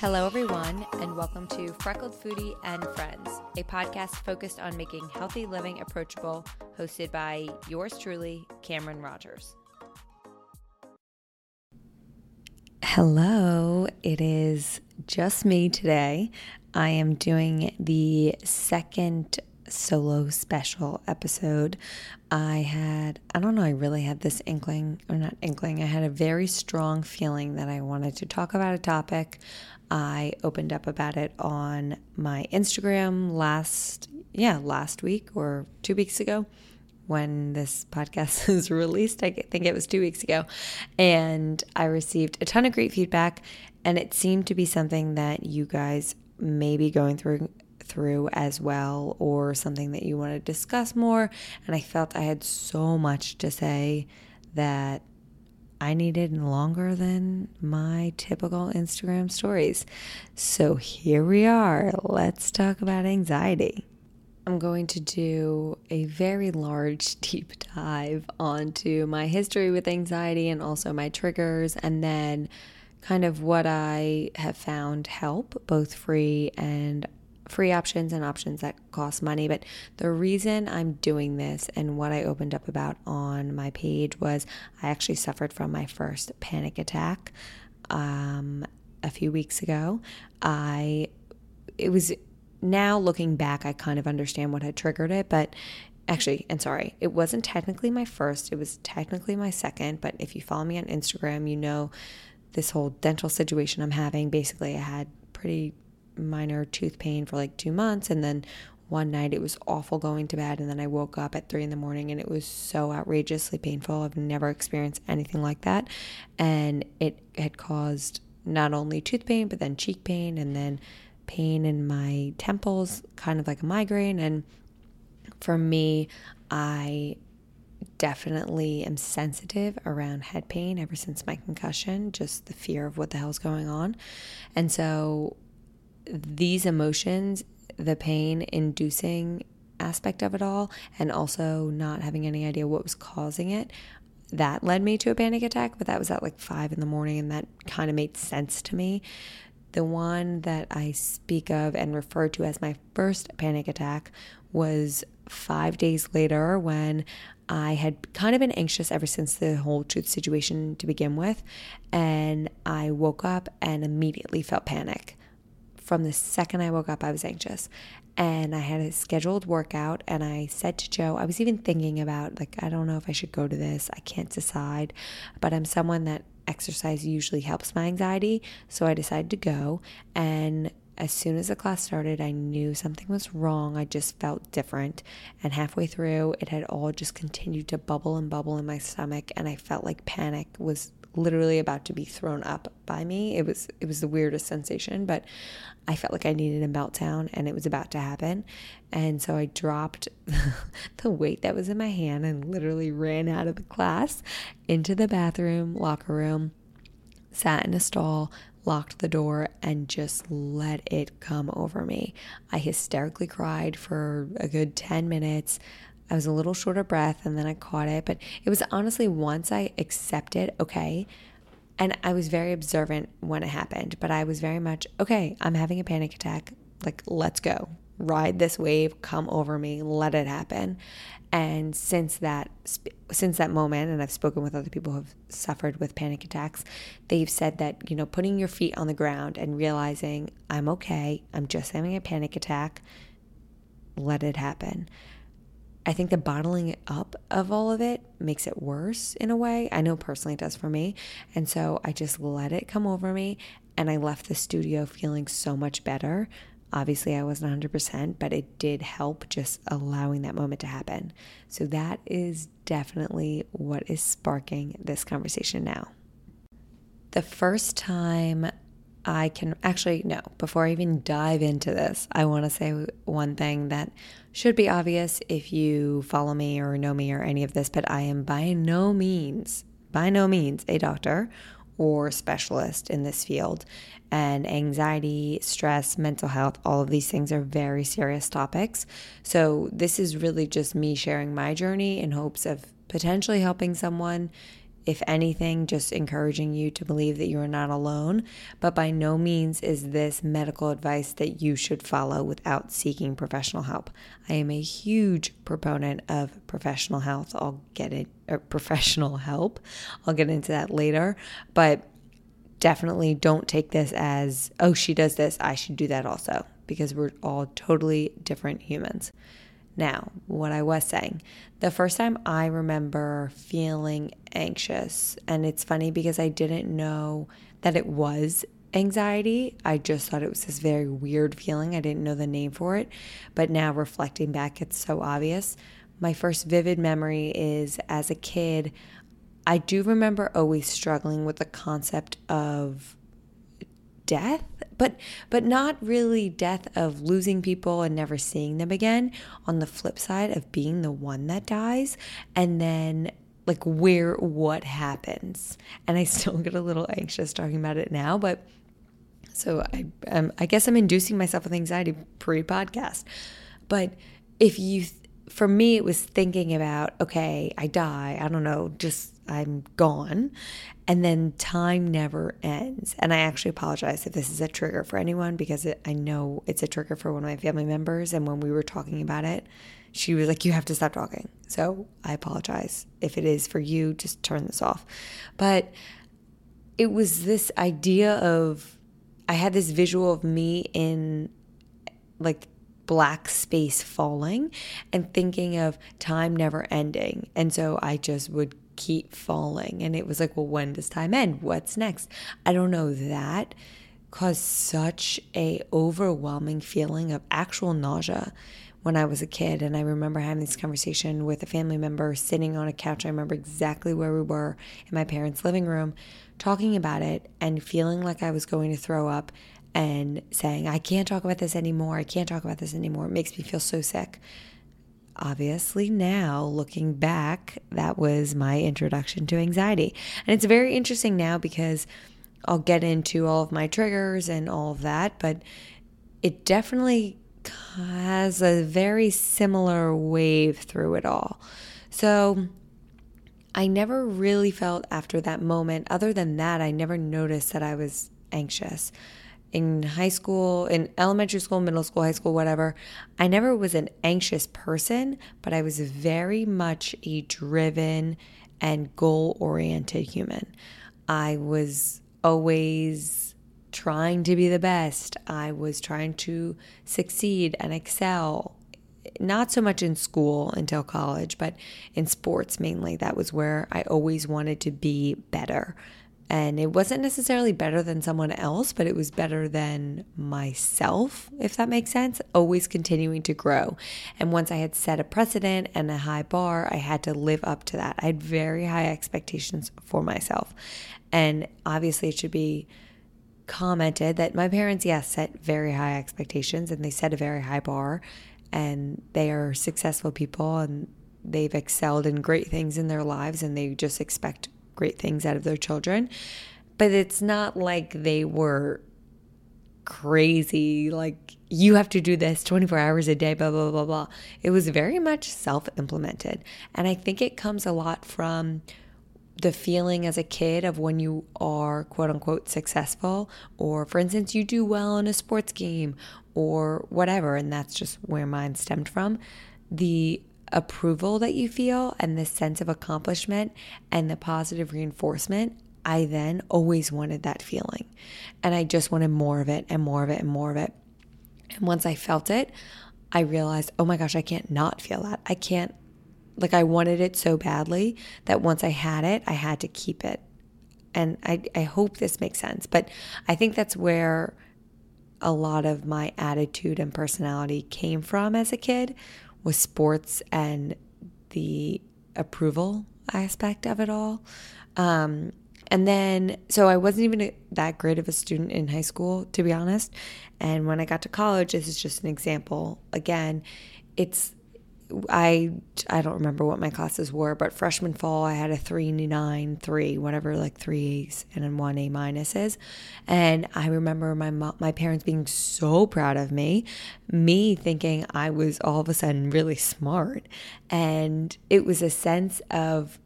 Hello, everyone, and welcome to Freckled Foodie and Friends, a podcast focused on making healthy living approachable, hosted by yours truly, Cameron Rogers. Hello, it is just me today. I am doing the second solo special episode. I had, I don't know, I really had this inkling, or not inkling, I had a very strong feeling that I wanted to talk about a topic. I opened up about it on my Instagram last, yeah, last week or two weeks ago when this podcast is released. I think it was two weeks ago. And I received a ton of great feedback. And it seemed to be something that you guys may be going through through as well or something that you want to discuss more and I felt I had so much to say that I needed longer than my typical Instagram stories. So here we are. Let's talk about anxiety. I'm going to do a very large deep dive onto my history with anxiety and also my triggers, and then kind of what I have found help, both free and free options and options that cost money. But the reason I'm doing this and what I opened up about on my page was I actually suffered from my first panic attack um, a few weeks ago. I, it was now looking back, I kind of understand what had triggered it, but actually, and sorry, it wasn't technically my first, it was technically my second. But if you follow me on Instagram, you know this whole dental situation I'm having. Basically, I had pretty minor tooth pain for like two months. And then one night it was awful going to bed. And then I woke up at three in the morning and it was so outrageously painful. I've never experienced anything like that. And it had caused not only tooth pain, but then cheek pain and then pain in my temples, kind of like a migraine. And for me, I definitely am sensitive around head pain ever since my concussion, just the fear of what the hell's going on. And so these emotions, the pain inducing aspect of it all, and also not having any idea what was causing it, that led me to a panic attack. But that was at like five in the morning, and that kind of made sense to me. The one that I speak of and refer to as my first panic attack was five days later when I had kind of been anxious ever since the whole truth situation to begin with. And I woke up and immediately felt panic from the second I woke up, I was anxious. And I had a scheduled workout, and I said to Joe, I was even thinking about, like, I don't know if I should go to this. I can't decide. But I'm someone that exercise usually helps my anxiety. So I decided to go. And as soon as the class started, I knew something was wrong. I just felt different. And halfway through, it had all just continued to bubble and bubble in my stomach. And I felt like panic was literally about to be thrown up by me. It was it was the weirdest sensation, but I felt like I needed a meltdown and it was about to happen. And so I dropped the weight that was in my hand and literally ran out of the class into the bathroom, locker room, sat in a stall, locked the door, and just let it come over me. I hysterically cried for a good 10 minutes. I was a little short of breath and then I caught it. But it was honestly once I accepted, okay, and I was very observant when it happened, but I was very much, okay, I'm having a panic attack. Like, let's go. Ride this wave, come over me, let it happen. And since that since that moment and I've spoken with other people who have suffered with panic attacks, they've said that, you know, putting your feet on the ground and realizing I'm okay, I'm just having a panic attack, let it happen I think the bottling up of all of it makes it worse in a way. I know personally it does for me. And so I just let it come over me and I left the studio feeling so much better. Obviously, I wasn't 100%, but it did help just allowing that moment to happen. So that is definitely what is sparking this conversation now. The first time I can actually, no, before I even dive into this, I want to say one thing that should be obvious if you follow me or know me or any of this, but I am by no means, by no means a doctor or specialist in this field. And anxiety, stress, mental health, all of these things are very serious topics. So, this is really just me sharing my journey in hopes of potentially helping someone if anything, just encouraging you to believe that you are not alone. But by no means is this medical advice that you should follow without seeking professional help. I am a huge proponent of professional health. I'll get it, professional help. I'll get into that later. But definitely don't take this as, oh, she does this, I should do that also, because we're all totally different humans. Now, what I was saying, the first time I remember feeling anxious, and it's funny because I didn't know that it was anxiety. I just thought it was this very weird feeling. I didn't know the name for it. But now reflecting back, it's so obvious. My first vivid memory is as a kid, I do remember always struggling with the concept of death but but not really death of losing people and never seeing them again. On the flip side of being the one that dies and then like where what happens. And i still get a little anxious talking about it now but so i um, i guess i'm inducing myself with anxiety pre-podcast. But if you for me it was thinking about okay i die i don't know just I'm gone. And then time never ends. And I actually apologize if this is a trigger for anyone because it, I know it's a trigger for one of my family members. And when we were talking about it, she was like, You have to stop talking. So I apologize. If it is for you, just turn this off. But it was this idea of, I had this visual of me in like black space falling and thinking of time never ending. And so I just would keep falling. And it was like, well, when does time end? What's next? I don't know. That caused such a overwhelming feeling of actual nausea when I was a kid. And I remember having this conversation with a family member sitting on a couch. I remember exactly where we were in my parents' living room talking about it and feeling like I was going to throw up and saying, I can't talk about this anymore. I can't talk about this anymore. It makes me feel so sick obviously now looking back, that was my introduction to anxiety. And it's very interesting now because I'll get into all of my triggers and all of that, but it definitely has a very similar wave through it all. So I never really felt after that moment, other than that, I never noticed that I was anxious in high school, in elementary school, middle school, high school, whatever, I never was an anxious person, but I was very much a driven and goal oriented human. I was always trying to be the best. I was trying to succeed and excel. Not so much in school until college, but in sports mainly. That was where I always wanted to be better. And it wasn't necessarily better than someone else, but it was better than myself, if that makes sense. Always continuing to grow. And once I had set a precedent and a high bar, I had to live up to that. I had very high expectations for myself. And obviously, it should be commented that my parents, yes, set very high expectations and they set a very high bar. And they are successful people and they've excelled in great things in their lives and they just expect great things out of their children. But it's not like they were crazy, like, you have to do this 24 hours a day, blah, blah, blah, blah. It was very much self implemented. And I think it comes a lot from the feeling as a kid of when you are quote unquote successful, or for instance, you do well in a sports game or whatever. And that's just where mine stemmed from. The approval that you feel and the sense of accomplishment and the positive reinforcement, I then always wanted that feeling. And I just wanted more of it and more of it and more of it. And once I felt it, I realized, oh my gosh, I can't not feel that. I can't, like, I wanted it so badly that once I had it, I had to keep it. And I, I hope this makes sense. But I think that's where a lot of my attitude and personality came from as a kid was sports and the approval aspect of it all. Um, and then, so I wasn't even that great of a student in high school, to be honest. And when I got to college, this is just an example. Again, it's I I don't remember what my classes were, but freshman fall I had a three nine three, whatever, like three A's and then one A minuses, and I remember my my parents being so proud of me, me thinking I was all of a sudden really smart, and it was a sense of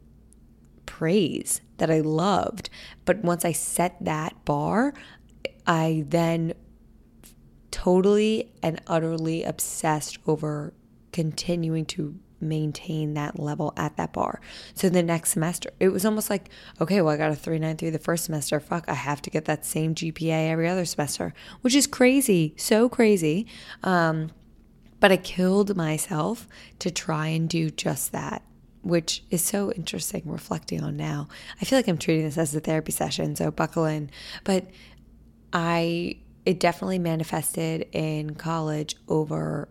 praise that I loved. But once I set that bar, I then totally and utterly obsessed over continuing to maintain that level at that bar. So the next semester, it was almost like, okay, well, I got a 393 the first semester. Fuck, I have to get that same GPA every other semester, which is crazy, so crazy. Um, but I killed myself to try and do just that, which is so interesting reflecting on now. I feel like I'm treating this as a therapy session, so buckle in. But I, it definitely manifested in college over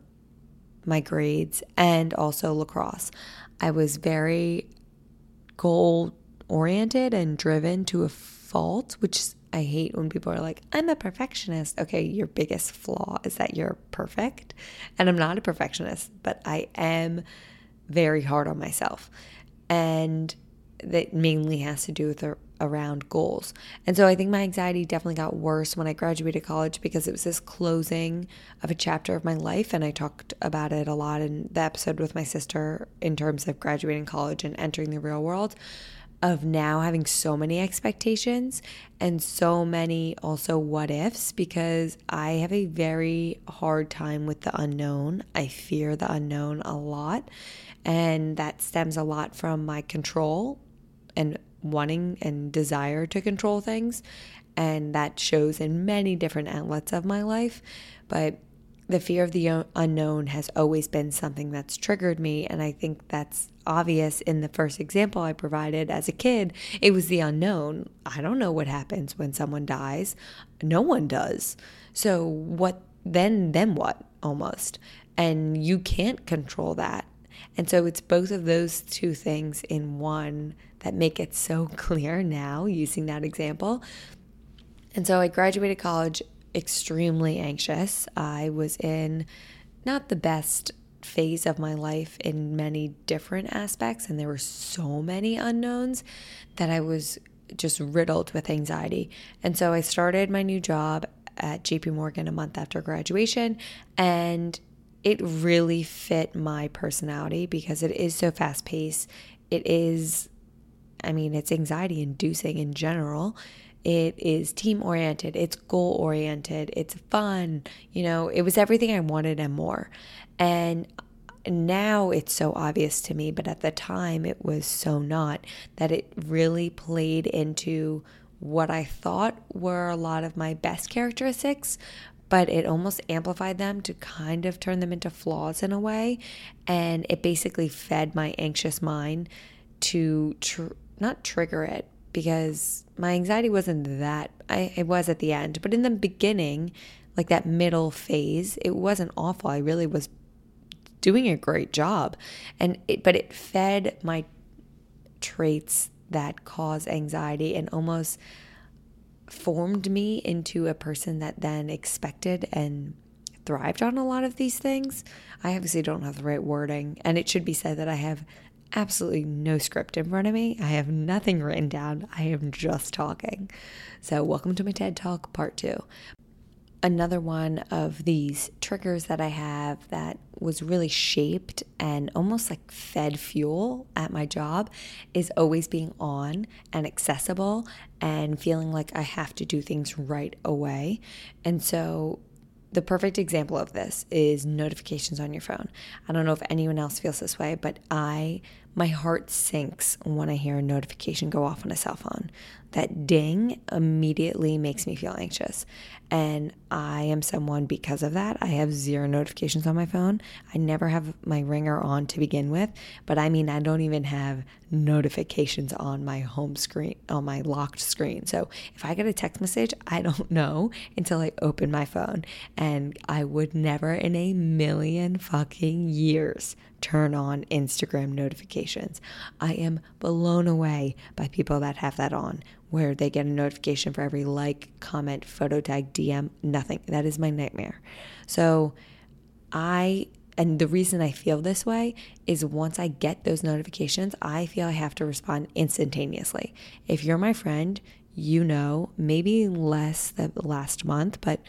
my grades and also lacrosse. I was very goal oriented and driven to a fault, which I hate when people are like, I'm a perfectionist. Okay, your biggest flaw is that you're perfect. And I'm not a perfectionist, but I am very hard on myself. And that mainly has to do with the around goals. And so I think my anxiety definitely got worse when I graduated college because it was this closing of a chapter of my life. And I talked about it a lot in the episode with my sister in terms of graduating college and entering the real world. Of now having so many expectations and so many also what ifs because I have a very hard time with the unknown. I fear the unknown a lot. And that stems a lot from my control and wanting and desire to control things. And that shows in many different outlets of my life. But the fear of the unknown has always been something that's triggered me. And I think that's obvious in the first example I provided as a kid. It was the unknown. I don't know what happens when someone dies. No one does. So, what then? Then what? Almost. And you can't control that. And so it's both of those two things in one that make it so clear now using that example. And so I graduated college extremely anxious. I was in not the best phase of my life in many different aspects, and there were so many unknowns that I was just riddled with anxiety. And so I started my new job at JP Morgan a month after graduation, and it really fit my personality because it is so fast paced. It is I mean, it's anxiety inducing in general. It is team oriented, it's goal oriented, it's fun. You know, it was everything I wanted and more. And now it's so obvious to me, but at the time it was so not that it really played into what I thought were a lot of my best characteristics, but it almost amplified them to kind of turn them into flaws in a way. And it basically fed my anxious mind to tr- not trigger it because my anxiety wasn't that I it was at the end, but in the beginning, like that middle phase, it wasn't awful. I really was doing a great job. And it, but it fed my traits that cause anxiety and almost formed me into a person that then expected and thrived on a lot of these things. I obviously don't have the right wording, and it should be said that I have absolutely no script in front of me. I have nothing written down. I am just talking. So, welcome to my TED Talk part two. Another one of these triggers that I have that was really shaped and almost like fed fuel at my job is always being on and accessible and feeling like I have to do things right away. And so, the perfect example of this is notifications on your phone. I don't know if anyone else feels this way, but I my heart sinks when I hear a notification go off on a cell phone. That ding immediately makes me feel anxious. And I am someone because of that. I have zero notifications on my phone. I never have my ringer on to begin with, but I mean, I don't even have notifications on my home screen, on my locked screen. So if I get a text message, I don't know until I open my phone. And I would never in a million fucking years turn on Instagram notifications. I am blown away by people that have that on, where they get a notification for every like, comment, photo tag, DM, nothing. That is my nightmare. So I and the reason I feel this way is once I get those notifications, I feel I have to respond instantaneously. If you're my friend, you know, maybe less the last month, but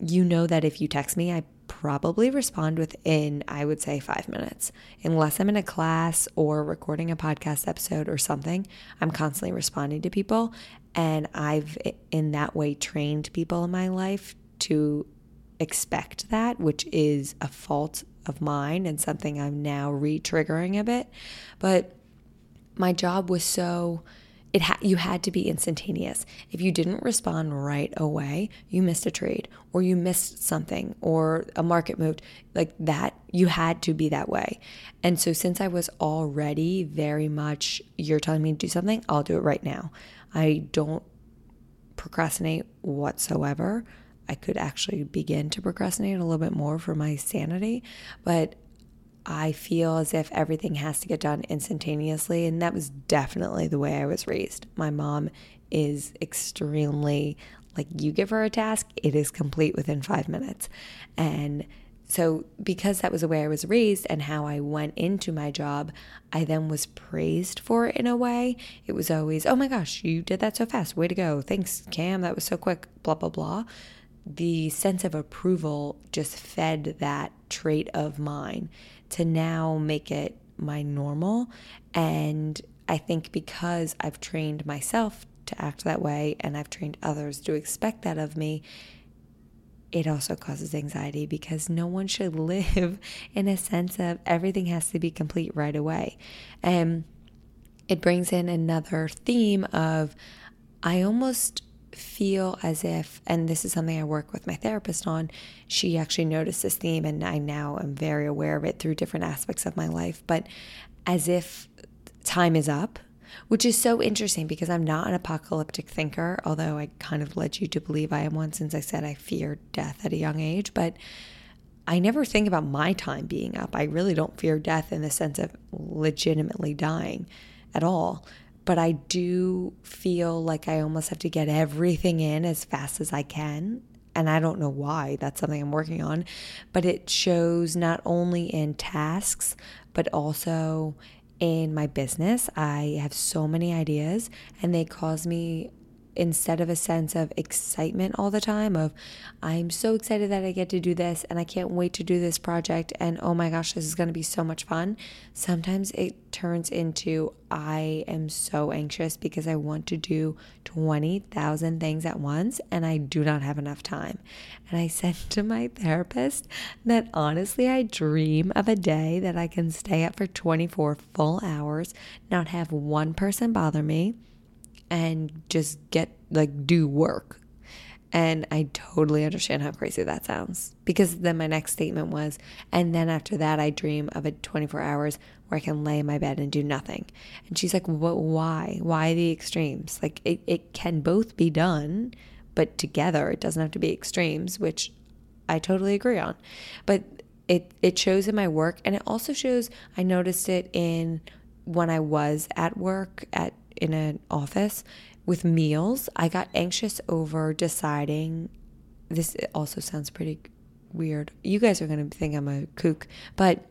you know that if you text me, I probably respond within, I would say, five minutes. Unless I'm in a class or recording a podcast episode or something, I'm constantly responding to people. And I've, in that way, trained people in my life to expect that, which is a fault of mine and something I'm now re triggering a bit. But my job was so it ha- you had to be instantaneous. If you didn't respond right away, you missed a trade or you missed something or a market moved like that. You had to be that way. And so, since I was already very much, you're telling me to do something, I'll do it right now. I don't procrastinate whatsoever. I could actually begin to procrastinate a little bit more for my sanity, but I feel as if everything has to get done instantaneously. And that was definitely the way I was raised. My mom is extremely like, you give her a task, it is complete within five minutes. And so, because that was the way I was raised and how I went into my job, I then was praised for it in a way. It was always, oh my gosh, you did that so fast. Way to go. Thanks, Cam. That was so quick. Blah, blah, blah. The sense of approval just fed that trait of mine to now make it my normal. And I think because I've trained myself to act that way and I've trained others to expect that of me, it also causes anxiety because no one should live in a sense of everything has to be complete right away. And it brings in another theme of I almost feel as if, and this is something I work with my therapist on, she actually noticed this theme, and I now am very aware of it through different aspects of my life, but as if time is up, which is so interesting because I'm not an apocalyptic thinker, although I kind of led you to believe I am one since I said I fear death at a young age. But I never think about my time being up. I really don't fear death in the sense of legitimately dying at all but I do feel like I almost have to get everything in as fast as I can. And I don't know why. That's something I'm working on. But it shows not only in tasks, but also in my business. I have so many ideas, and they cause me instead of a sense of excitement all the time of I'm so excited that I get to do this and I can't wait to do this project and oh my gosh this is going to be so much fun. Sometimes it turns into I am so anxious because I want to do 20,000 things at once and I do not have enough time. And I said to my therapist that honestly I dream of a day that I can stay up for 24 full hours not have one person bother me and just get like do work. And I totally understand how crazy that sounds because then my next statement was, and then after that, I dream of a 24 hours where I can lay in my bed and do nothing. And she's like, what, why? Why the extremes? Like, it, it can both be done, but together it doesn't have to be extremes, which I totally agree on. But it, it shows in my work and it also shows, I noticed it in when I was at work at in an office with meals. I got anxious over deciding. This also sounds pretty weird. You guys are going to think I'm a kook, but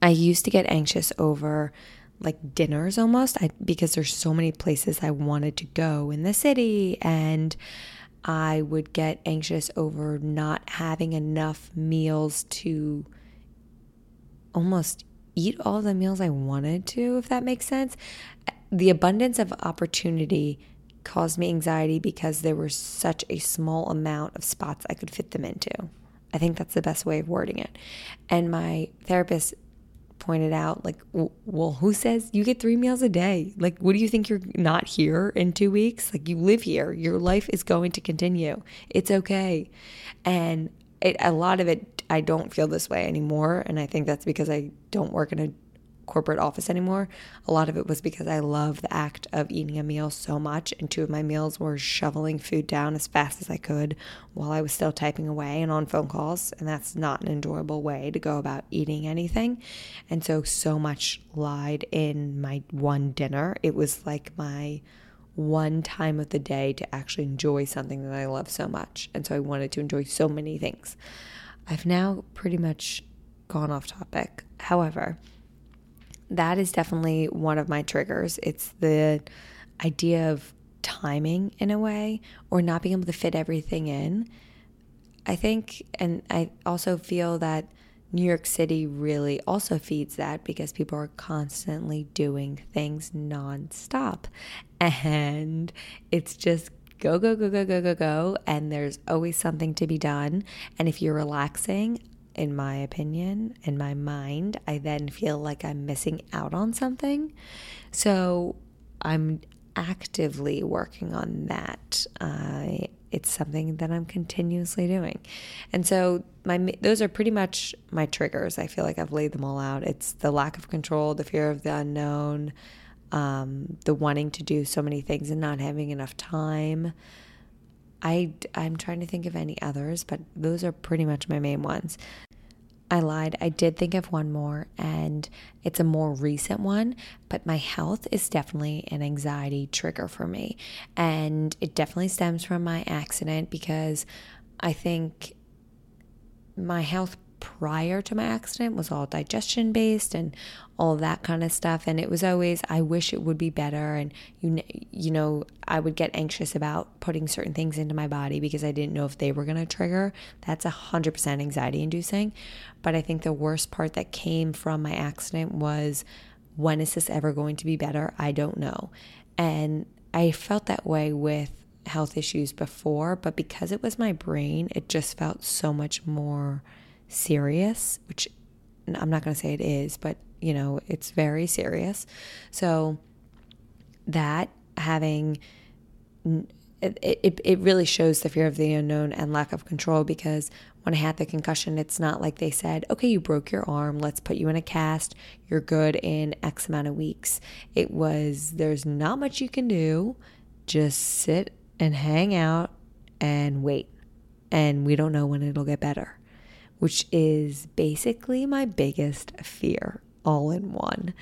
I used to get anxious over like dinners almost I, because there's so many places I wanted to go in the city and I would get anxious over not having enough meals to almost eat all the meals I wanted to if that makes sense the abundance of opportunity caused me anxiety because there was such a small amount of spots I could fit them into. I think that's the best way of wording it. And my therapist pointed out, like, well, who says you get three meals a day? Like, what do you think you're not here in two weeks? Like, you live here. Your life is going to continue. It's okay. And it, a lot of it, I don't feel this way anymore. And I think that's because I don't work in a corporate office anymore. A lot of it was because I love the act of eating a meal so much. And two of my meals were shoveling food down as fast as I could while I was still typing away and on phone calls. And that's not an enjoyable way to go about eating anything. And so, so much lied in my one dinner. It was like my one time of the day to actually enjoy something that I love so much. And so I wanted to enjoy so many things. I've now pretty much gone off topic. However, that is definitely one of my triggers. It's the idea of timing in a way or not being able to fit everything in. I think, and I also feel that New York City really also feeds that because people are constantly doing things nonstop. And it's just go, go, go, go, go, go, go. And there's always something to be done. And if you're relaxing, in my opinion, in my mind, I then feel like I'm missing out on something. So I'm actively working on that. It's something that I'm continuously doing. And so my those are pretty much my triggers. I feel like I've laid them all out. It's the lack of control, the fear of the unknown, um, the wanting to do so many things and not having enough time. I I'm trying to think of any others, but those are pretty much my main ones. I lied. I did think of one more, and it's a more recent one, but my health is definitely an anxiety trigger for me. And it definitely stems from my accident because I think my health prior to my accident was all digestion based and all that kind of stuff and it was always I wish it would be better and you you know I would get anxious about putting certain things into my body because I didn't know if they were going to trigger. That's a 100% anxiety inducing but I think the worst part that came from my accident was when is this ever going to be better? I don't know and I felt that way with health issues before but because it was my brain it just felt so much more serious, which I'm not going to say it is, but you know, it's very serious. So that having it, it, it really shows the fear of the unknown and lack of control because when I had the concussion, it's not like they said, okay, you broke your arm, let's put you in a cast, you're good in X amount of weeks. It was, there's not much you can do, just sit and hang out and wait. And we don't know when it'll get better which is basically my biggest fear all in one.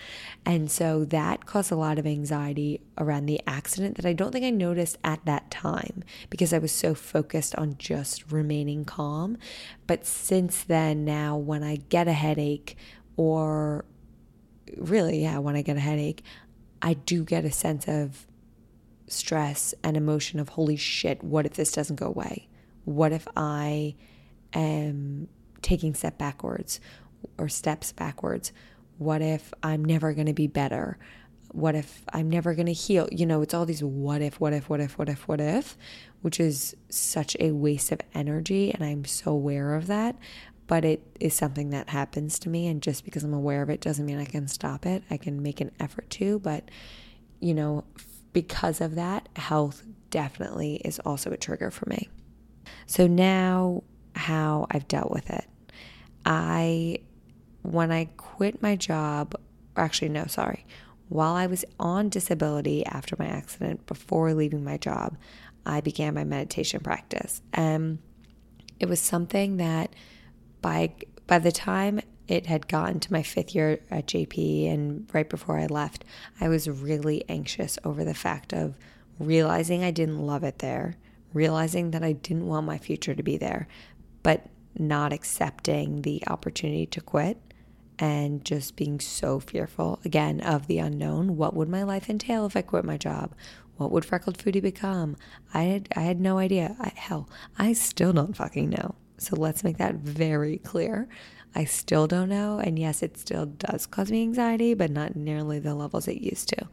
And so that caused a lot of anxiety around the accident that I don't think I noticed at that time because I was so focused on just remaining calm. But since then, now when I get a headache, or really, yeah, when I get a headache, I do get a sense of stress and emotion of holy shit, what if this doesn't go away? What if I am taking step backwards or steps backwards? What if I'm never going to be better? What if I'm never going to heal? You know, it's all these what if, what if, what if, what if, what if, which is such a waste of energy. And I'm so aware of that. But it is something that happens to me. And just because I'm aware of it doesn't mean I can stop it. I can make an effort to. But, you know, because of that, health definitely is also a trigger for me. So now, how I've dealt with it. I, when I quit my job, actually, no, sorry, while I was on disability after my accident, before leaving my job, I began my meditation practice. And it was something that by by the time it had gotten to my fifth year at JP and right before I left, I was really anxious over the fact of realizing I didn't love it there, realizing that I didn't want my future to be there, but not accepting the opportunity to quit and just being so fearful again of the unknown. What would my life entail if I quit my job? What would Freckled Foodie become? I had I had no idea. I, hell, I still don't fucking know. So let's make that very clear. I still don't know, and yes, it still does cause me anxiety, but not nearly the levels it used to.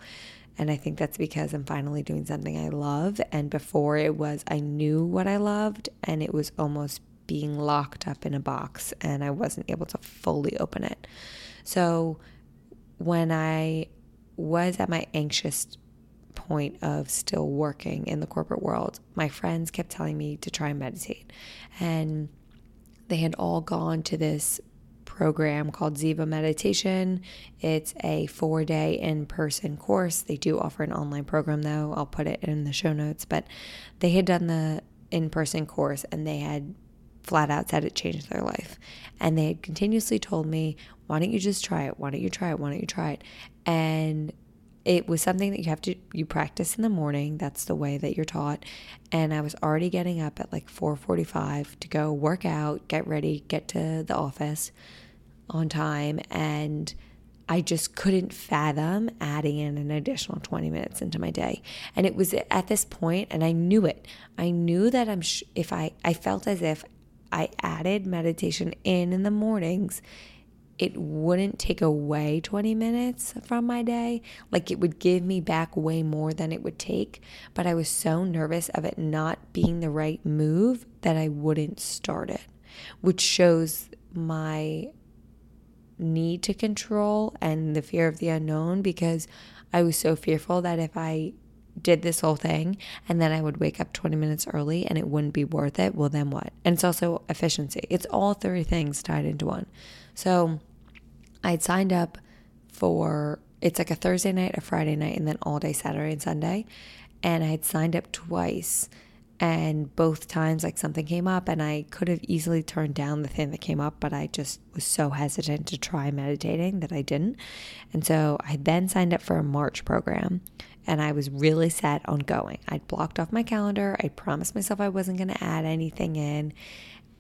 And I think that's because I'm finally doing something I love. And before it was, I knew what I loved, and it was almost being locked up in a box and I wasn't able to fully open it. So when I was at my anxious point of still working in the corporate world, my friends kept telling me to try and meditate. And they had all gone to this program called Ziva Meditation. It's a four day in person course. They do offer an online program though. I'll put it in the show notes. But they had done the in person course and they had flat out said it changed their life. And they had continuously told me, why don't you just try it? Why don't you try it? Why don't you try it? And it was something that you have to you practice in the morning that's the way that you're taught and i was already getting up at like 4.45 to go work out get ready get to the office on time and I just couldn't fathom adding in an additional 20 minutes into my day. And it was at this point and I knew it. I knew that I'm sh- if I I felt as if I added meditation in in the mornings, it wouldn't take away 20 minutes from my day. Like it would give me back way more than it would take. But I was so nervous of it not being the right move that I wouldn't start it, which shows my need to control and the fear of the unknown because I was so fearful that if I did this whole thing and then I would wake up 20 minutes early and it wouldn't be worth it, well, then what? And it's also efficiency. It's all three things tied into one. So I'd signed up for it's like a Thursday night, a Friday night, and then all day Saturday and Sunday. And I had signed up twice and both times, like something came up, and I could have easily turned down the thing that came up, but I just was so hesitant to try meditating that I didn't. And so I then signed up for a March program, and I was really set on going. I'd blocked off my calendar, I promised myself I wasn't going to add anything in,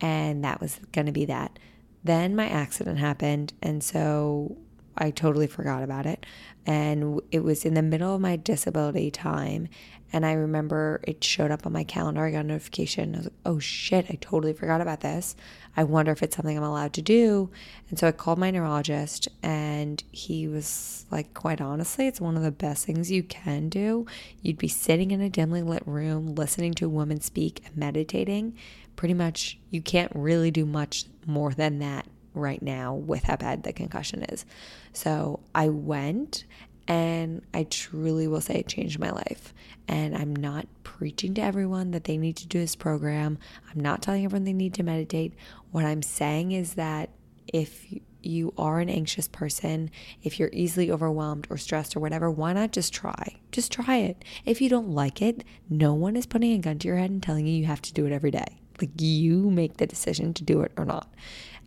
and that was going to be that. Then my accident happened, and so I totally forgot about it. And it was in the middle of my disability time. And I remember it showed up on my calendar. I got a notification. I was like, oh shit, I totally forgot about this. I wonder if it's something I'm allowed to do. And so I called my neurologist, and he was like, quite honestly, it's one of the best things you can do. You'd be sitting in a dimly lit room, listening to a woman speak and meditating. Pretty much, you can't really do much more than that right now with how bad the concussion is. So I went and I truly will say it changed my life. And I'm not preaching to everyone that they need to do this program. I'm not telling everyone they need to meditate. What I'm saying is that if you are an anxious person, if you're easily overwhelmed or stressed or whatever, why not just try? Just try it. If you don't like it, no one is putting a gun to your head and telling you you have to do it every day. Like you make the decision to do it or not.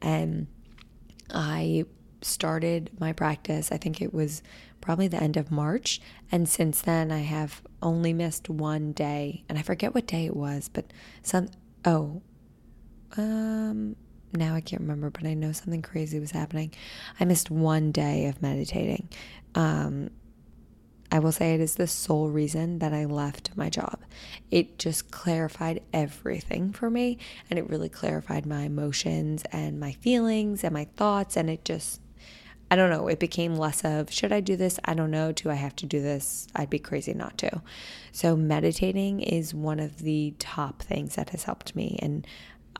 And I started my practice, I think it was probably the end of March. And since then, I have only missed one day. And I forget what day it was, but some, oh, um, now I can't remember, but I know something crazy was happening. I missed one day of meditating. Um, I will say it is the sole reason that I left my job. It just clarified everything for me and it really clarified my emotions and my feelings and my thoughts. And it just, I don't know, it became less of should I do this? I don't know. Do I have to do this? I'd be crazy not to. So, meditating is one of the top things that has helped me. And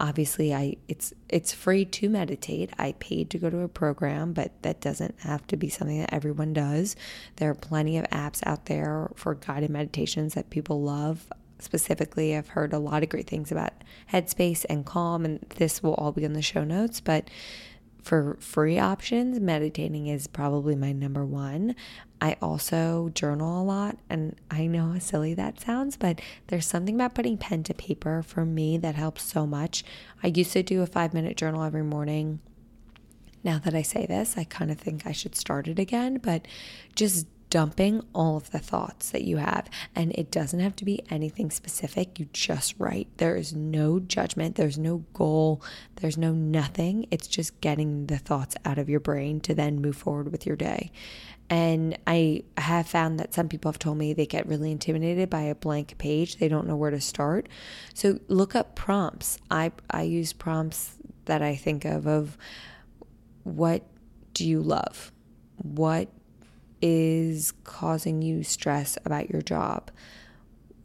obviously i it's it's free to meditate. I paid to go to a program but that doesn't have to be something that everyone does. There are plenty of apps out there for guided meditations that people love. Specifically i've heard a lot of great things about Headspace and Calm and this will all be in the show notes but for free options, meditating is probably my number one. I also journal a lot, and I know how silly that sounds, but there's something about putting pen to paper for me that helps so much. I used to do a five minute journal every morning. Now that I say this, I kind of think I should start it again, but just dumping all of the thoughts that you have. And it doesn't have to be anything specific. You just write. There is no judgment, there's no goal, there's no nothing. It's just getting the thoughts out of your brain to then move forward with your day. And I have found that some people have told me they get really intimidated by a blank page. They don't know where to start. So look up prompts. I I use prompts that I think of of what do you love? What is causing you stress about your job?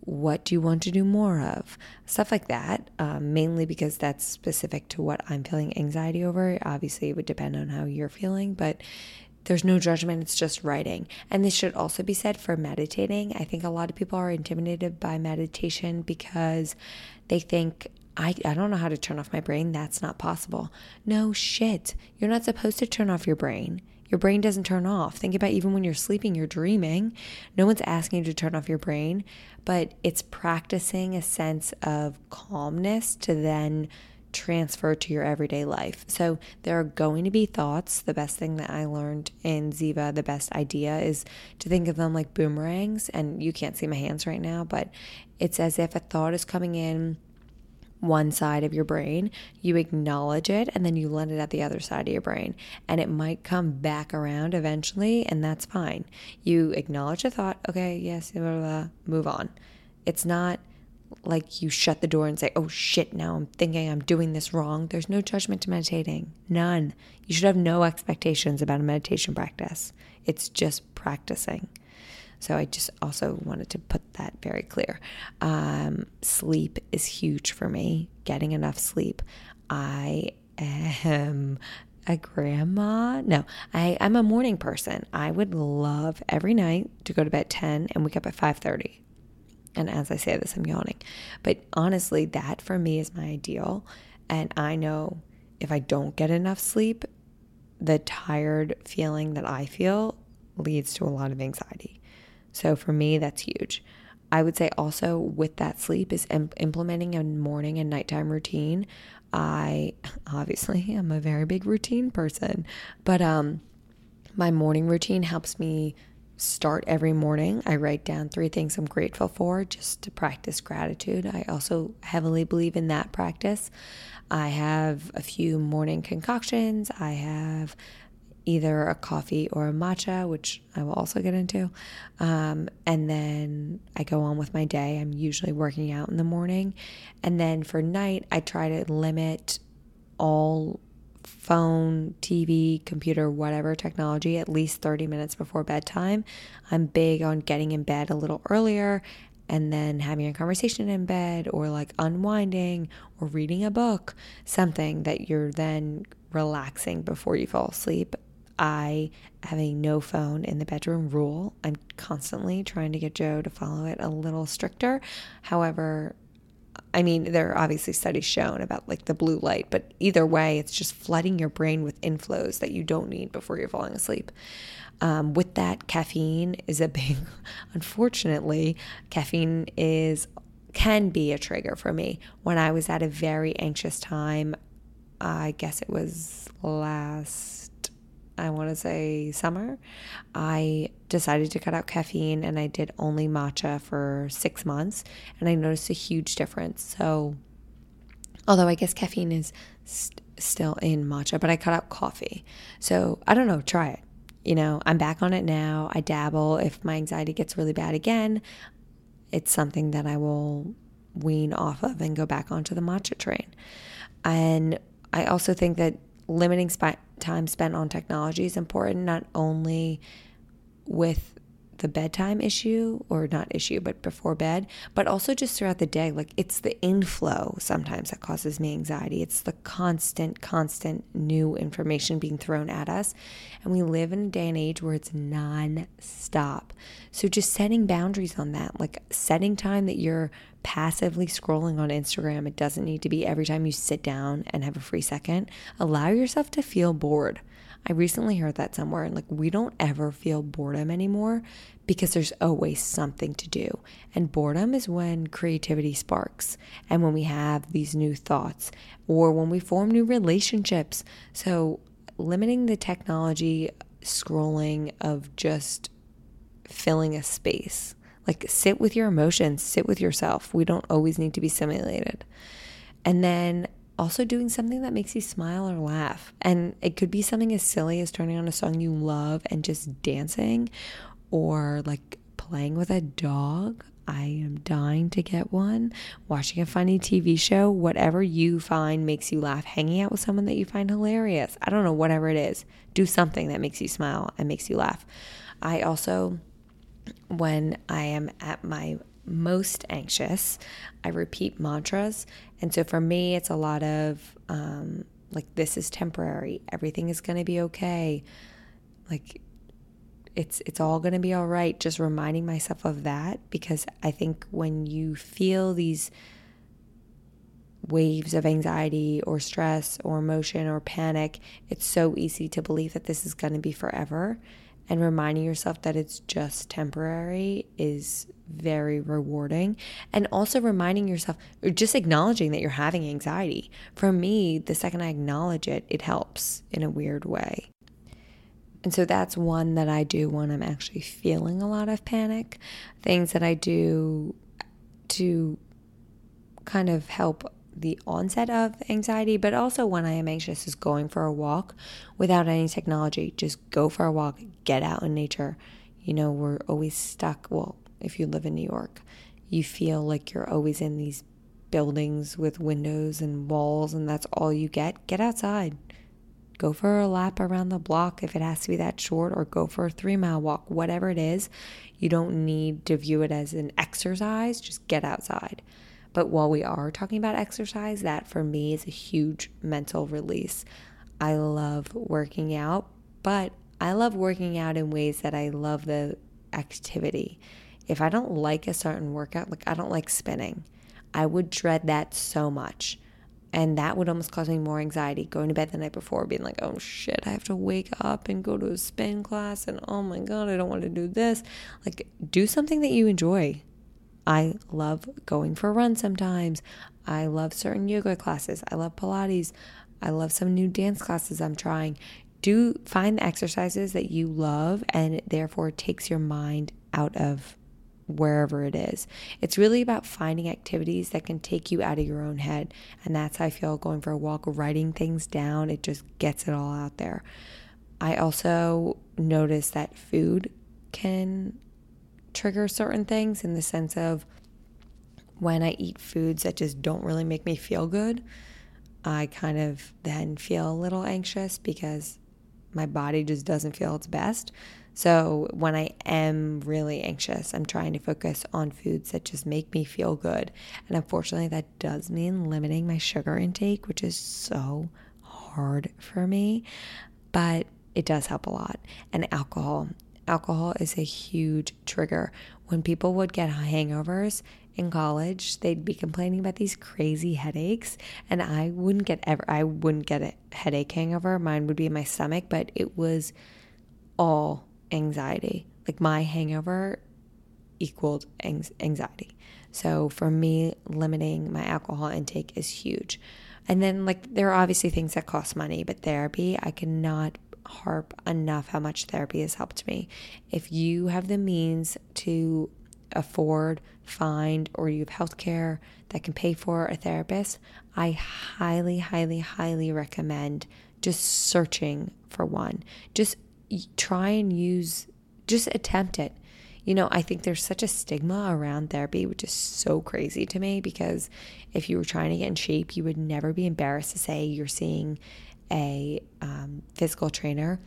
what do you want to do more of? Stuff like that, um, mainly because that's specific to what I'm feeling anxiety over. Obviously, it would depend on how you're feeling, but there's no judgment, it's just writing. And this should also be said for meditating. I think a lot of people are intimidated by meditation because they think, I, I don't know how to turn off my brain. That's not possible. No shit. You're not supposed to turn off your brain. Your brain doesn't turn off. Think about even when you're sleeping, you're dreaming. No one's asking you to turn off your brain, but it's practicing a sense of calmness to then transfer to your everyday life. So there are going to be thoughts. The best thing that I learned in Ziva, the best idea is to think of them like boomerangs. And you can't see my hands right now, but it's as if a thought is coming in one side of your brain, you acknowledge it, and then you let it at the other side of your brain. And it might come back around eventually, and that's fine. You acknowledge a thought, okay, yes, blah, blah, blah, move on. It's not like you shut the door and say, oh shit, now I'm thinking I'm doing this wrong. There's no judgment to meditating. None. You should have no expectations about a meditation practice. It's just practicing. So I just also wanted to put that very clear. Um, sleep is huge for me, getting enough sleep. I am a grandma. No, I, I'm a morning person. I would love every night to go to bed 10 and wake up at 5:30. And as I say this, I'm yawning. But honestly, that for me is my ideal. And I know if I don't get enough sleep, the tired feeling that I feel leads to a lot of anxiety. So for me, that's huge. I would say also with that sleep is imp- implementing a morning and nighttime routine. I obviously am a very big routine person, but um my morning routine helps me start every morning. I write down three things I'm grateful for just to practice gratitude. I also heavily believe in that practice. I have a few morning concoctions. I have either a coffee or a matcha, which I will also get into. Um, and then I go on with my day. I'm usually working out in the morning. And then for night, I try to limit all phone, TV, computer, whatever technology at least 30 minutes before bedtime. I'm big on getting in bed a little earlier and then having a conversation in bed or like unwinding or reading a book, something that you're then relaxing before you fall asleep. I have a no phone in the bedroom rule. I'm constantly trying to get Joe to follow it a little stricter. However, I mean, there are obviously studies shown about like the blue light, but either way, it's just flooding your brain with inflows that you don't need before you're falling asleep. Um, with that, caffeine is a big, unfortunately, caffeine is can be a trigger for me. When I was at a very anxious time, I guess it was last I want to say summer, I decided to cut out caffeine and I did only matcha for six months and I noticed a huge difference. So, although I guess caffeine is st- still in matcha, but I cut out coffee. So, I don't know, try it. You know, I'm back on it now. I dabble. If my anxiety gets really bad again, it's something that I will wean off of and go back onto the matcha train. And I also think that limiting sp- time spent on technology is important, not only with the bedtime issue or not issue but before bed but also just throughout the day. Like it's the inflow sometimes that causes me anxiety. It's the constant constant new information being thrown at us. And we live in a day and age where it's non-stop. So just setting boundaries on that like setting time that you're passively scrolling on Instagram it doesn't need to be every time you sit down and have a free second allow yourself to feel bored I recently heard that somewhere, and like we don't ever feel boredom anymore because there's always something to do. And boredom is when creativity sparks and when we have these new thoughts or when we form new relationships. So, limiting the technology scrolling of just filling a space. Like, sit with your emotions, sit with yourself. We don't always need to be simulated. And then also doing something that makes you smile or laugh. And it could be something as silly as turning on a song you love and just dancing, or like playing with a dog. I am dying to get one. Watching a funny TV show, whatever you find makes you laugh. Hanging out with someone that you find hilarious. I don't know, whatever it is. Do something that makes you smile and makes you laugh. I also, when I am at my most anxious, I repeat mantras. And so for me, it's a lot of um, like, this is temporary, everything is going to be okay. Like, it's it's all going to be all right just reminding myself of that because i think when you feel these waves of anxiety or stress or emotion or panic it's so easy to believe that this is going to be forever and reminding yourself that it's just temporary is very rewarding. And also reminding yourself or just acknowledging that you're having anxiety. For me the second i acknowledge it it helps in a weird way. And so that's one that I do when I'm actually feeling a lot of panic. Things that I do to kind of help the onset of anxiety, but also when I am anxious is going for a walk without any technology. Just go for a walk, get out in nature. You know, we're always stuck. Well, if you live in New York, you feel like you're always in these buildings with windows and walls, and that's all you get. Get outside. Go for a lap around the block if it has to be that short, or go for a three mile walk, whatever it is. You don't need to view it as an exercise, just get outside. But while we are talking about exercise, that for me is a huge mental release. I love working out, but I love working out in ways that I love the activity. If I don't like a certain workout, like I don't like spinning, I would dread that so much. And that would almost cause me more anxiety going to bed the night before, being like, oh shit, I have to wake up and go to a spin class. And oh my God, I don't want to do this. Like, do something that you enjoy. I love going for a run sometimes. I love certain yoga classes. I love Pilates. I love some new dance classes I'm trying. Do find the exercises that you love and therefore takes your mind out of wherever it is. It's really about finding activities that can take you out of your own head. And that's how I feel going for a walk, writing things down. It just gets it all out there. I also notice that food can trigger certain things in the sense of when I eat foods that just don't really make me feel good, I kind of then feel a little anxious because my body just doesn't feel its best. So when I am really anxious, I'm trying to focus on foods that just make me feel good. And unfortunately, that does mean limiting my sugar intake, which is so hard for me, but it does help a lot. And alcohol. Alcohol is a huge trigger. When people would get hangovers in college, they'd be complaining about these crazy headaches, and I wouldn't get ever I wouldn't get a headache hangover. Mine would be in my stomach, but it was all anxiety. Like my hangover equaled anxiety. So for me, limiting my alcohol intake is huge. And then, like, there are obviously things that cost money, but therapy, I cannot harp enough how much therapy has helped me. If you have the means to afford, find, or you have healthcare that can pay for a therapist, I highly, highly, highly recommend just searching for one. Just try and use, just attempt it. You know, I think there's such a stigma around therapy, which is so crazy to me because if you were trying to get in shape, you would never be embarrassed to say you're seeing a um, physical trainer.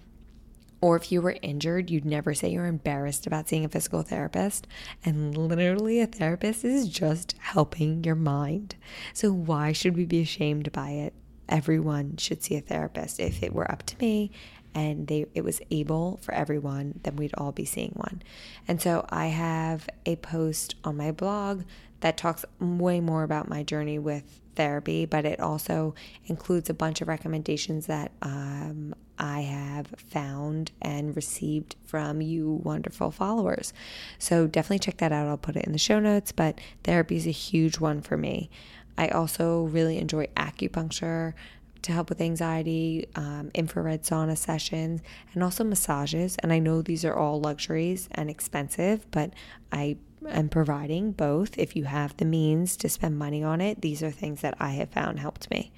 Or if you were injured, you'd never say you're embarrassed about seeing a physical therapist. And literally, a therapist is just helping your mind. So, why should we be ashamed by it? Everyone should see a therapist. If it were up to me and they it was able for everyone, then we'd all be seeing one. And so I have a post on my blog that talks way more about my journey with therapy, but it also includes a bunch of recommendations that um, I have found and received from you wonderful followers. So definitely check that out. I'll put it in the show notes, but therapy is a huge one for me. I also really enjoy acupuncture to help with anxiety, um, infrared sauna sessions, and also massages. And I know these are all luxuries and expensive, but I am providing both. If you have the means to spend money on it, these are things that I have found helped me.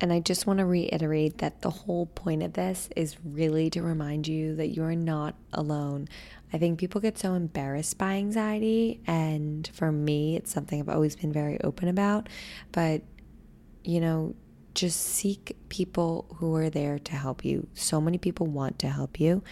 And I just want to reiterate that the whole point of this is really to remind you that you're not alone. I think people get so embarrassed by anxiety, and for me, it's something I've always been very open about. But you know, just seek people who are there to help you. So many people want to help you.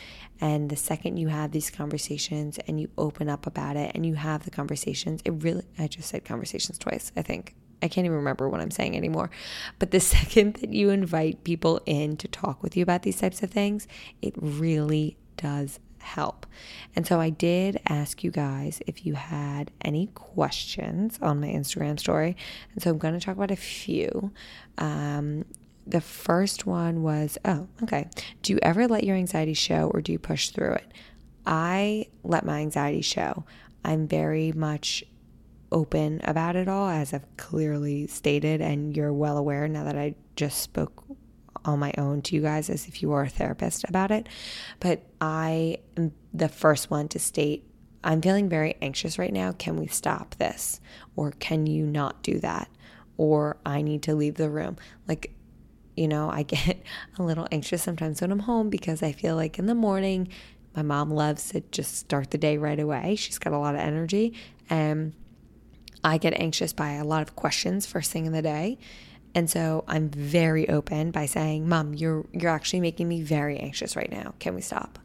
And the second you have these conversations and you open up about it and you have the conversations, it really, I just said conversations twice, I think. I can't even remember what I'm saying anymore. But the second that you invite people in to talk with you about these types of things, it really does help. And so I did ask you guys if you had any questions on my Instagram story. And so I'm going to talk about a few. Um, the first one was, oh, okay. Do you ever let your anxiety show or do you push through it? I let my anxiety show. I'm very much open about it all, as I've clearly stated, and you're well aware now that I just spoke on my own to you guys as if you were a therapist about it. But I am the first one to state I'm feeling very anxious right now. Can we stop this? Or can you not do that? Or I need to leave the room. Like, you know, I get a little anxious sometimes when I'm home because I feel like in the morning, my mom loves to just start the day right away. She's got a lot of energy. And I get anxious by a lot of questions first thing in the day. And so I'm very open by saying, "Mom, you're you're actually making me very anxious right now. Can we stop?"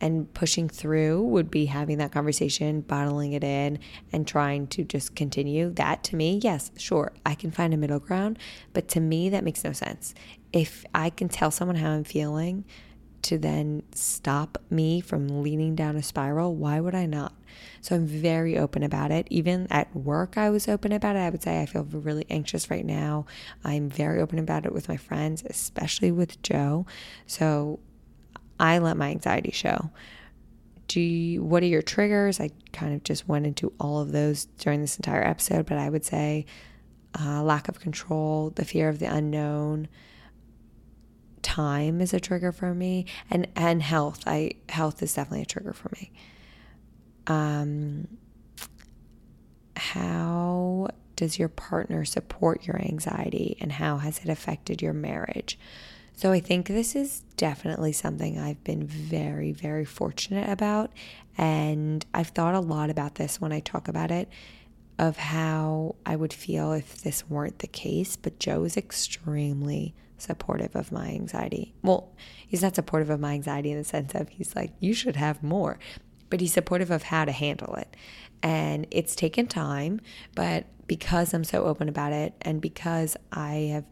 And pushing through would be having that conversation, bottling it in, and trying to just continue. That to me, yes, sure, I can find a middle ground, but to me, that makes no sense. If I can tell someone how I'm feeling to then stop me from leaning down a spiral, why would I not? So I'm very open about it. Even at work, I was open about it. I would say I feel really anxious right now. I'm very open about it with my friends, especially with Joe. So I let my anxiety show. Do you, what are your triggers? I kind of just went into all of those during this entire episode, but I would say uh, lack of control, the fear of the unknown, time is a trigger for me and and health. I health is definitely a trigger for me. Um how does your partner support your anxiety and how has it affected your marriage? So i think this is definitely something i've been very very fortunate about and i've thought a lot about this when i talk about it of how i would feel if this weren't the case but joe is extremely supportive of my anxiety. Well, he's not supportive of my anxiety in the sense of he's like, you should have more, but he's supportive of how to handle it. And it's taken time, but because I'm so open about it and because I have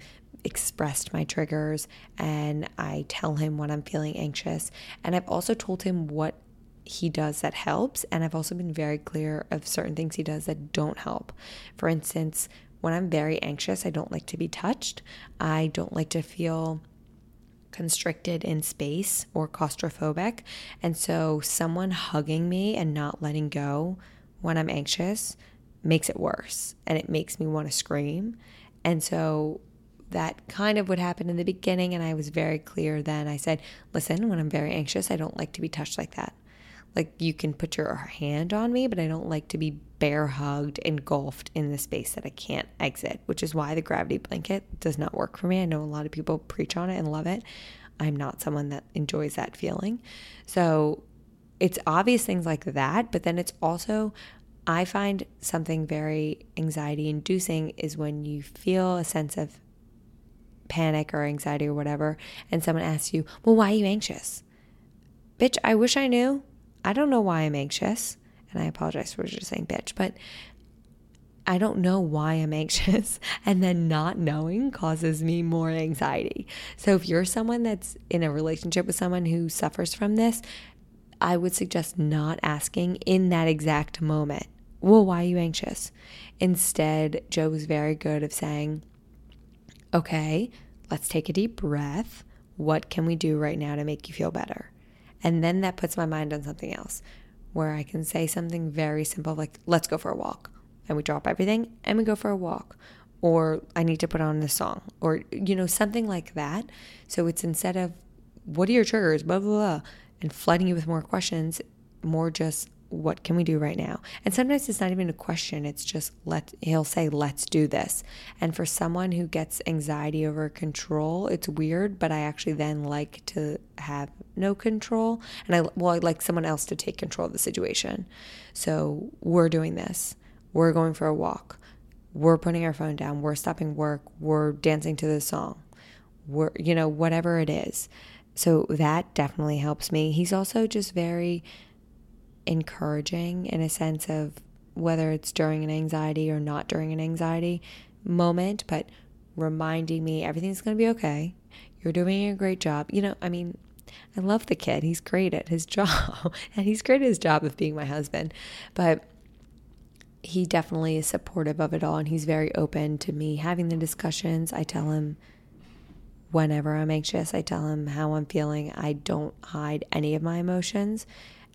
expressed my triggers and I tell him when I'm feeling anxious, and I've also told him what he does that helps. And I've also been very clear of certain things he does that don't help. For instance, when I'm very anxious, I don't like to be touched. I don't like to feel constricted in space or claustrophobic. And so, someone hugging me and not letting go when I'm anxious makes it worse and it makes me want to scream. And so, that kind of would happen in the beginning. And I was very clear then. I said, listen, when I'm very anxious, I don't like to be touched like that. Like you can put your hand on me, but I don't like to be bear hugged, engulfed in the space that I can't exit, which is why the gravity blanket does not work for me. I know a lot of people preach on it and love it. I'm not someone that enjoys that feeling. So it's obvious things like that, but then it's also, I find something very anxiety inducing is when you feel a sense of panic or anxiety or whatever, and someone asks you, Well, why are you anxious? Bitch, I wish I knew. I don't know why I'm anxious. And I apologize for just saying bitch, but I don't know why I'm anxious. And then not knowing causes me more anxiety. So if you're someone that's in a relationship with someone who suffers from this, I would suggest not asking in that exact moment, well, why are you anxious? Instead, Joe was very good of saying, okay, let's take a deep breath. What can we do right now to make you feel better? And then that puts my mind on something else where I can say something very simple like, let's go for a walk. And we drop everything and we go for a walk. Or I need to put on this song. Or, you know, something like that. So it's instead of, what are your triggers, blah, blah, blah, and flooding you with more questions, more just, what can we do right now? And sometimes it's not even a question, it's just let he'll say let's do this. And for someone who gets anxiety over control, it's weird, but I actually then like to have no control and I well I like someone else to take control of the situation. So, we're doing this. We're going for a walk. we're putting our phone down, we're stopping work, we're dancing to the song, we're, you know, whatever it is. So that definitely helps me. He's also just very encouraging in a sense of whether it's during an anxiety or not during an anxiety moment, but reminding me everything's going to be okay. You're doing a great job. You know, I mean, I love the kid. He's great at his job, and he's great at his job of being my husband. But he definitely is supportive of it all, and he's very open to me having the discussions. I tell him whenever I'm anxious, I tell him how I'm feeling. I don't hide any of my emotions,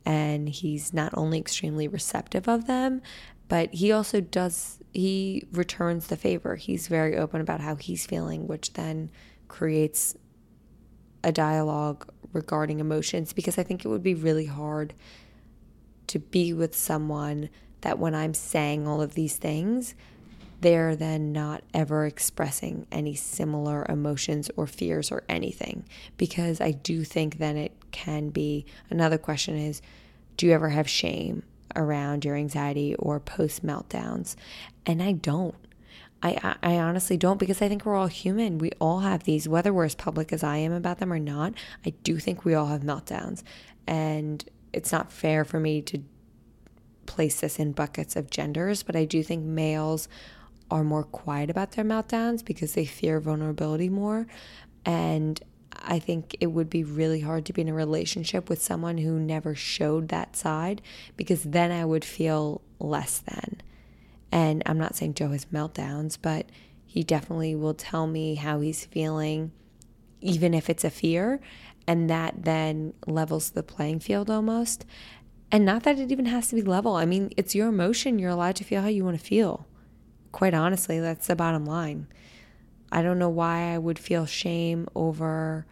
and he's not only extremely receptive of them, but he also does, he returns the favor. He's very open about how he's feeling, which then creates a dialogue regarding emotions because I think it would be really hard to be with someone that when I'm saying all of these things, they're then not ever expressing any similar emotions or fears or anything. Because I do think then it can be another question is do you ever have shame around your anxiety or post meltdowns? And I don't. I, I honestly don't because I think we're all human. We all have these, whether we're as public as I am about them or not. I do think we all have meltdowns. And it's not fair for me to place this in buckets of genders, but I do think males are more quiet about their meltdowns because they fear vulnerability more. And I think it would be really hard to be in a relationship with someone who never showed that side because then I would feel less than. And I'm not saying Joe has meltdowns, but he definitely will tell me how he's feeling, even if it's a fear. And that then levels the playing field almost. And not that it even has to be level. I mean, it's your emotion. You're allowed to feel how you want to feel. Quite honestly, that's the bottom line. I don't know why I would feel shame over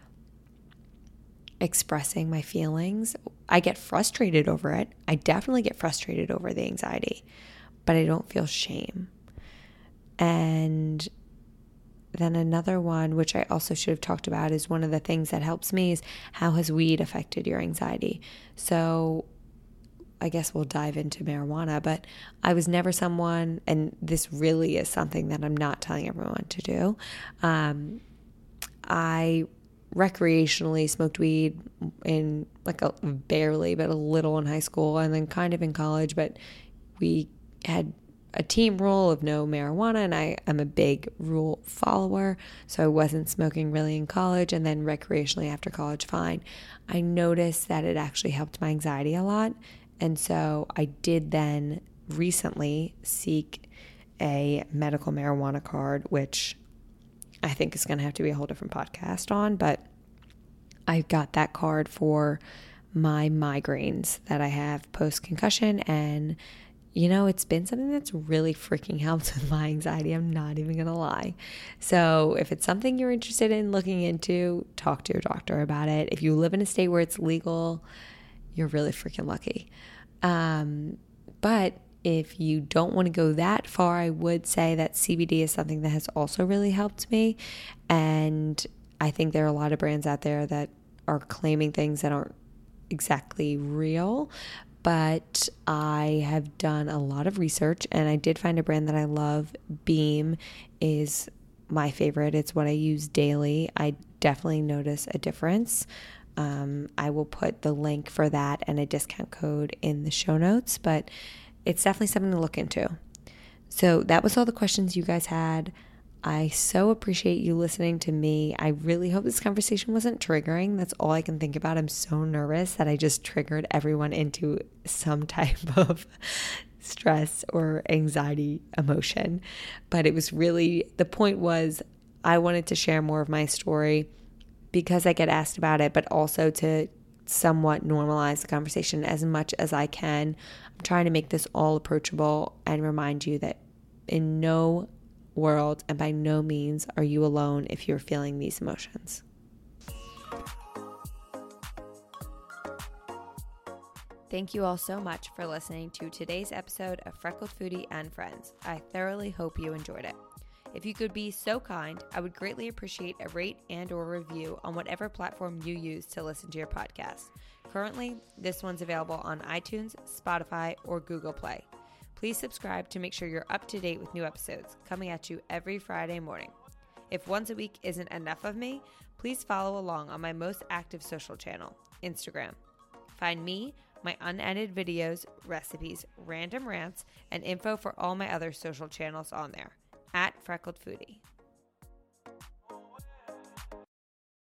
expressing my feelings. I get frustrated over it. I definitely get frustrated over the anxiety, but I don't feel shame. And then another one, which I also should have talked about, is one of the things that helps me is how has weed affected your anxiety? So I guess we'll dive into marijuana, but I was never someone, and this really is something that I'm not telling everyone to do. Um, I recreationally smoked weed in like a barely, but a little in high school, and then kind of in college. But we had a team rule of no marijuana, and I am a big rule follower, so I wasn't smoking really in college, and then recreationally after college, fine. I noticed that it actually helped my anxiety a lot, and so I did then recently seek a medical marijuana card, which I think is going to have to be a whole different podcast on, but I got that card for my migraines that I have post concussion. And, you know, it's been something that's really freaking helped with my anxiety. I'm not even going to lie. So, if it's something you're interested in looking into, talk to your doctor about it. If you live in a state where it's legal, you're really freaking lucky. Um, but if you don't want to go that far, I would say that CBD is something that has also really helped me. And I think there are a lot of brands out there that are claiming things that aren't exactly real. But I have done a lot of research and I did find a brand that I love. Beam is my favorite. It's what I use daily. I definitely notice a difference. Um, I will put the link for that and a discount code in the show notes, but it's definitely something to look into. So that was all the questions you guys had. I so appreciate you listening to me. I really hope this conversation wasn't triggering. That's all I can think about. I'm so nervous that I just triggered everyone into some type of stress or anxiety emotion. But it was really the point was I wanted to share more of my story because I get asked about it, but also to somewhat normalize the conversation as much as I can. I'm trying to make this all approachable and remind you that in no world and by no means are you alone if you're feeling these emotions. Thank you all so much for listening to today's episode of Freckled Foodie and Friends. I thoroughly hope you enjoyed it. If you could be so kind, I would greatly appreciate a rate and or review on whatever platform you use to listen to your podcast. Currently, this one's available on iTunes, Spotify, or Google Play. Please subscribe to make sure you're up to date with new episodes coming at you every Friday morning. If once a week isn't enough of me, please follow along on my most active social channel, Instagram. Find me, my unedited videos, recipes, random rants, and info for all my other social channels on there at Freckled Foodie.